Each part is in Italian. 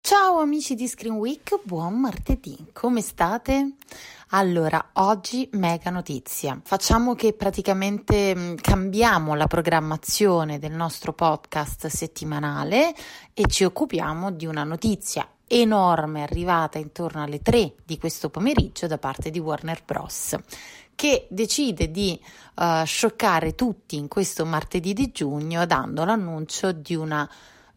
Ciao amici di Screen Week, buon martedì, come state? Allora, oggi mega notizia. Facciamo che praticamente mh, cambiamo la programmazione del nostro podcast settimanale e ci occupiamo di una notizia enorme arrivata intorno alle 3 di questo pomeriggio da parte di Warner Bros che decide di uh, scioccare tutti in questo martedì di giugno dando l'annuncio di una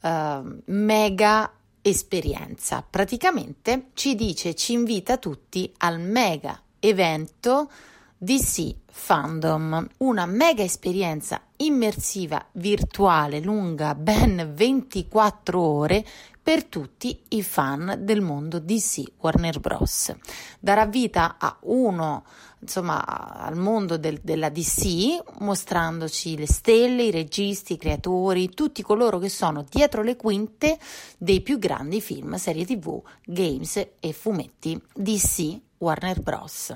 uh, mega esperienza. Praticamente ci dice, ci invita tutti al mega evento DC Fandom, una mega esperienza immersiva virtuale lunga ben 24 ore per tutti i fan del mondo DC Warner Bros. Darà vita a uno, insomma, al mondo del, della DC, mostrandoci le stelle, i registi, i creatori, tutti coloro che sono dietro le quinte dei più grandi film, serie TV, games e fumetti DC Warner Bros.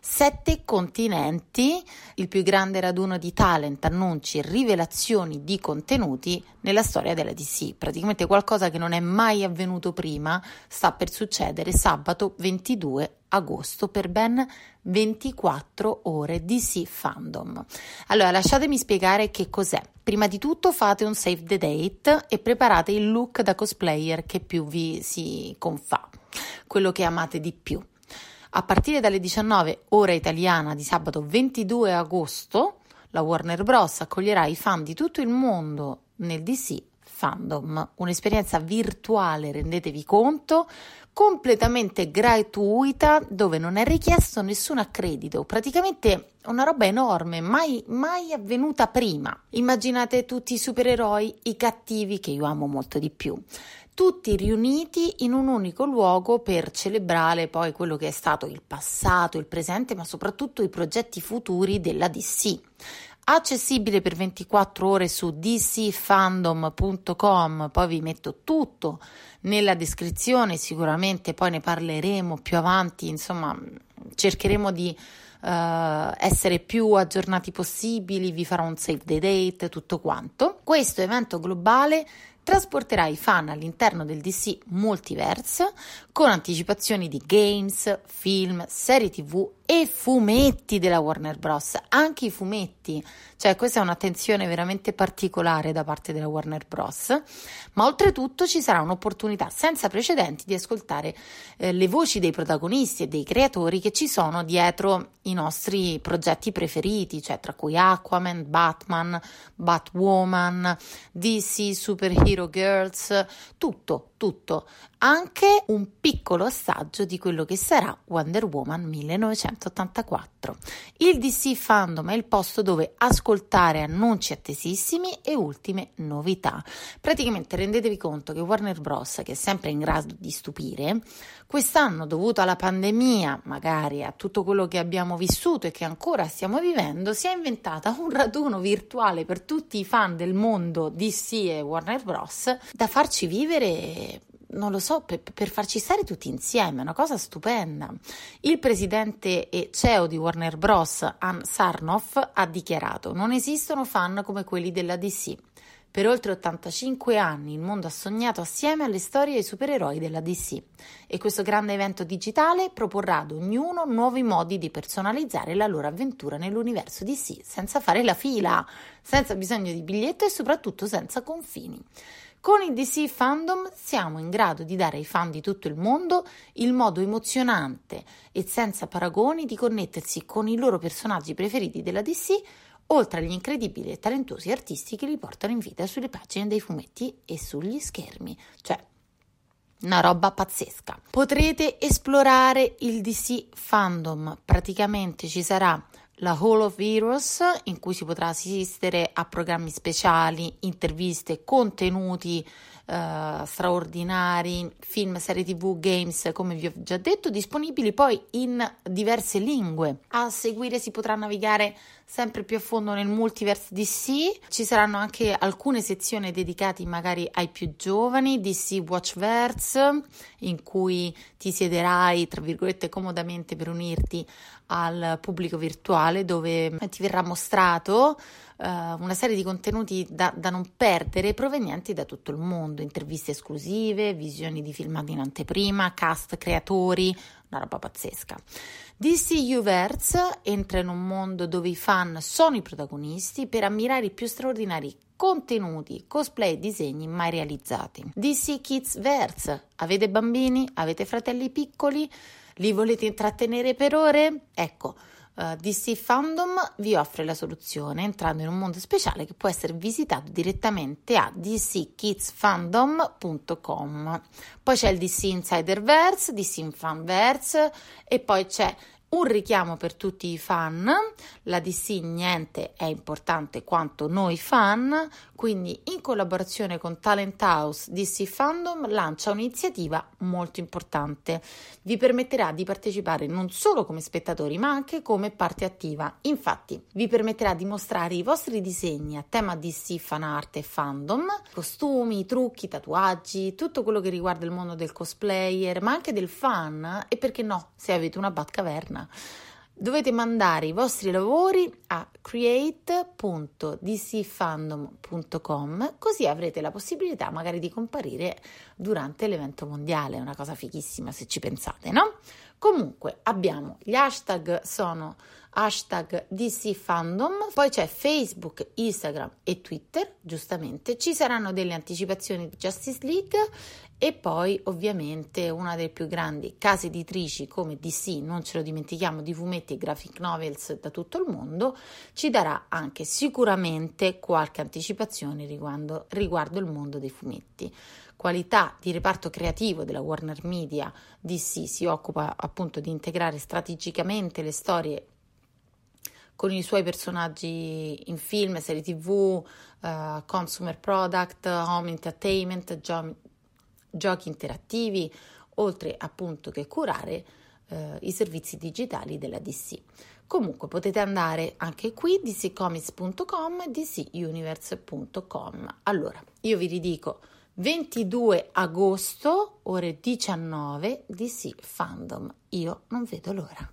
Sette continenti, il più grande raduno di talent, annunci rivelazioni di contenuti nella storia della DC. Praticamente qualcosa che non è mai avvenuto prima sta per succedere sabato 22 agosto per ben 24 ore DC Fandom. Allora, lasciatemi spiegare che cos'è. Prima di tutto fate un save the date e preparate il look da cosplayer che più vi si confà, quello che amate di più. A partire dalle 19 ora italiana di sabato 22 agosto, la Warner Bros. accoglierà i fan di tutto il mondo nel DC Fandom, un'esperienza virtuale, rendetevi conto, completamente gratuita, dove non è richiesto nessun accredito, praticamente una roba enorme, mai, mai avvenuta prima. Immaginate tutti i supereroi, i cattivi, che io amo molto di più tutti riuniti in un unico luogo per celebrare poi quello che è stato il passato, il presente, ma soprattutto i progetti futuri della DC. Accessibile per 24 ore su dcfandom.com, poi vi metto tutto nella descrizione, sicuramente poi ne parleremo più avanti, insomma cercheremo di Uh, essere più aggiornati possibili, vi farò un save the date, tutto quanto. Questo evento globale trasporterà i fan all'interno del DC Multiverse con anticipazioni di games, film, serie tv e fumetti della Warner Bros. Anche i fumetti, cioè questa è un'attenzione veramente particolare da parte della Warner Bros. Ma oltretutto ci sarà un'opportunità senza precedenti di ascoltare eh, le voci dei protagonisti e dei creatori che ci sono dietro i nostri progetti preferiti, cioè tra cui Aquaman, Batman, Batwoman, DC Superhero Girls, tutto, tutto, anche un piccolo assaggio di quello che sarà Wonder Woman 1984. Il DC Fandom è il posto dove ascoltare annunci attesissimi e ultime novità. Praticamente rendetevi conto che Warner Bros., che è sempre in grado di stupire, quest'anno dovuto alla pandemia, magari a tutto quello che abbiamo vissuto e che ancora stiamo vivendo, si è inventata un raduno virtuale per tutti i fan del mondo DC e Warner Bros. da farci vivere non lo so, per, per, farci stare tutti insieme, è una cosa stupenda. Il presidente e CEO di Warner Bros., Ann Sarnoff, ha dichiarato: Non esistono fan come quelli della DC. Per oltre 85 anni il mondo ha sognato assieme alle storie ai supereroi della DC e questo grande evento digitale proporrà ad ognuno nuovi modi di personalizzare la loro avventura nell'universo DC senza fare la fila, senza bisogno di biglietto e soprattutto senza confini. Con il DC Fandom siamo in grado di dare ai fan di tutto il mondo il modo emozionante e senza paragoni di connettersi con i loro personaggi preferiti della DC, oltre agli incredibili e talentuosi artisti che li portano in vita sulle pagine dei fumetti e sugli schermi. Cioè, una roba pazzesca. Potrete esplorare il DC Fandom, praticamente ci sarà la Hall of Heroes in cui si potrà assistere a programmi speciali, interviste, contenuti eh, straordinari, film, serie tv, games, come vi ho già detto, disponibili poi in diverse lingue. A seguire si potrà navigare sempre più a fondo nel multiverse DC, ci saranno anche alcune sezioni dedicate magari ai più giovani, DC Watchverse, in cui ti siederai, tra virgolette, comodamente per unirti al pubblico virtuale dove ti verrà mostrato uh, una serie di contenuti da, da, non perdere provenienti da tutto il mondo, interviste esclusive, visioni di filmati in anteprima, cast creatori, una roba pazzesca. DC Uverse entra in un mondo dove i fan sono i protagonisti per ammirare i più straordinari contenuti, cosplay e disegni mai realizzati. DC Kids Verse, avete bambini? Avete fratelli piccoli? Li volete intrattenere per ore? Ecco, eh, DC Fandom vi offre la soluzione entrando in un mondo speciale che può essere visitato direttamente a dckidsfandom.com. Poi c'è il DC Insiderverse, DC Fanverse e poi c'è un richiamo per tutti i fan, la DC niente è importante quanto noi fan, quindi in collaborazione con Talent House DC Fandom lancia un'iniziativa molto importante. Vi permetterà di partecipare non solo come spettatori ma anche come parte attiva. Infatti vi permetterà di mostrare i vostri disegni a tema DC fan art e fandom, costumi, trucchi, tatuaggi, tutto quello che riguarda il mondo del cosplayer ma anche del fan e perché no se avete una Batcaverna dovete mandare i vostri lavori a create.dcfandom.com così avrete la possibilità magari di comparire durante l'evento mondiale, una cosa fighissima se ci pensate, no? Comunque abbiamo gli hashtag sono hashtag DCFandom, poi c'è Facebook, Instagram e Twitter, giustamente, ci saranno delle anticipazioni di Justice League e poi ovviamente una delle più grandi case editrici come DC, non ce lo dimentichiamo, di fumetti e graphic novels da tutto il mondo, ci darà anche sicuramente qualche anticipazione riguardo, riguardo il mondo dei fumetti. Qualità di reparto creativo della Warner Media DC si occupa appunto di integrare strategicamente le storie con i suoi personaggi in film, serie tv, uh, eh, consumer product, home entertainment, gio- giochi interattivi, oltre appunto che curare uh, i servizi digitali della DC. Comunque potete andare anche qui dccomics.com e dcuniverse.com. Allora, io vi ridico 22 agosto, ore 19, DC Fandom. Io non vedo l'ora.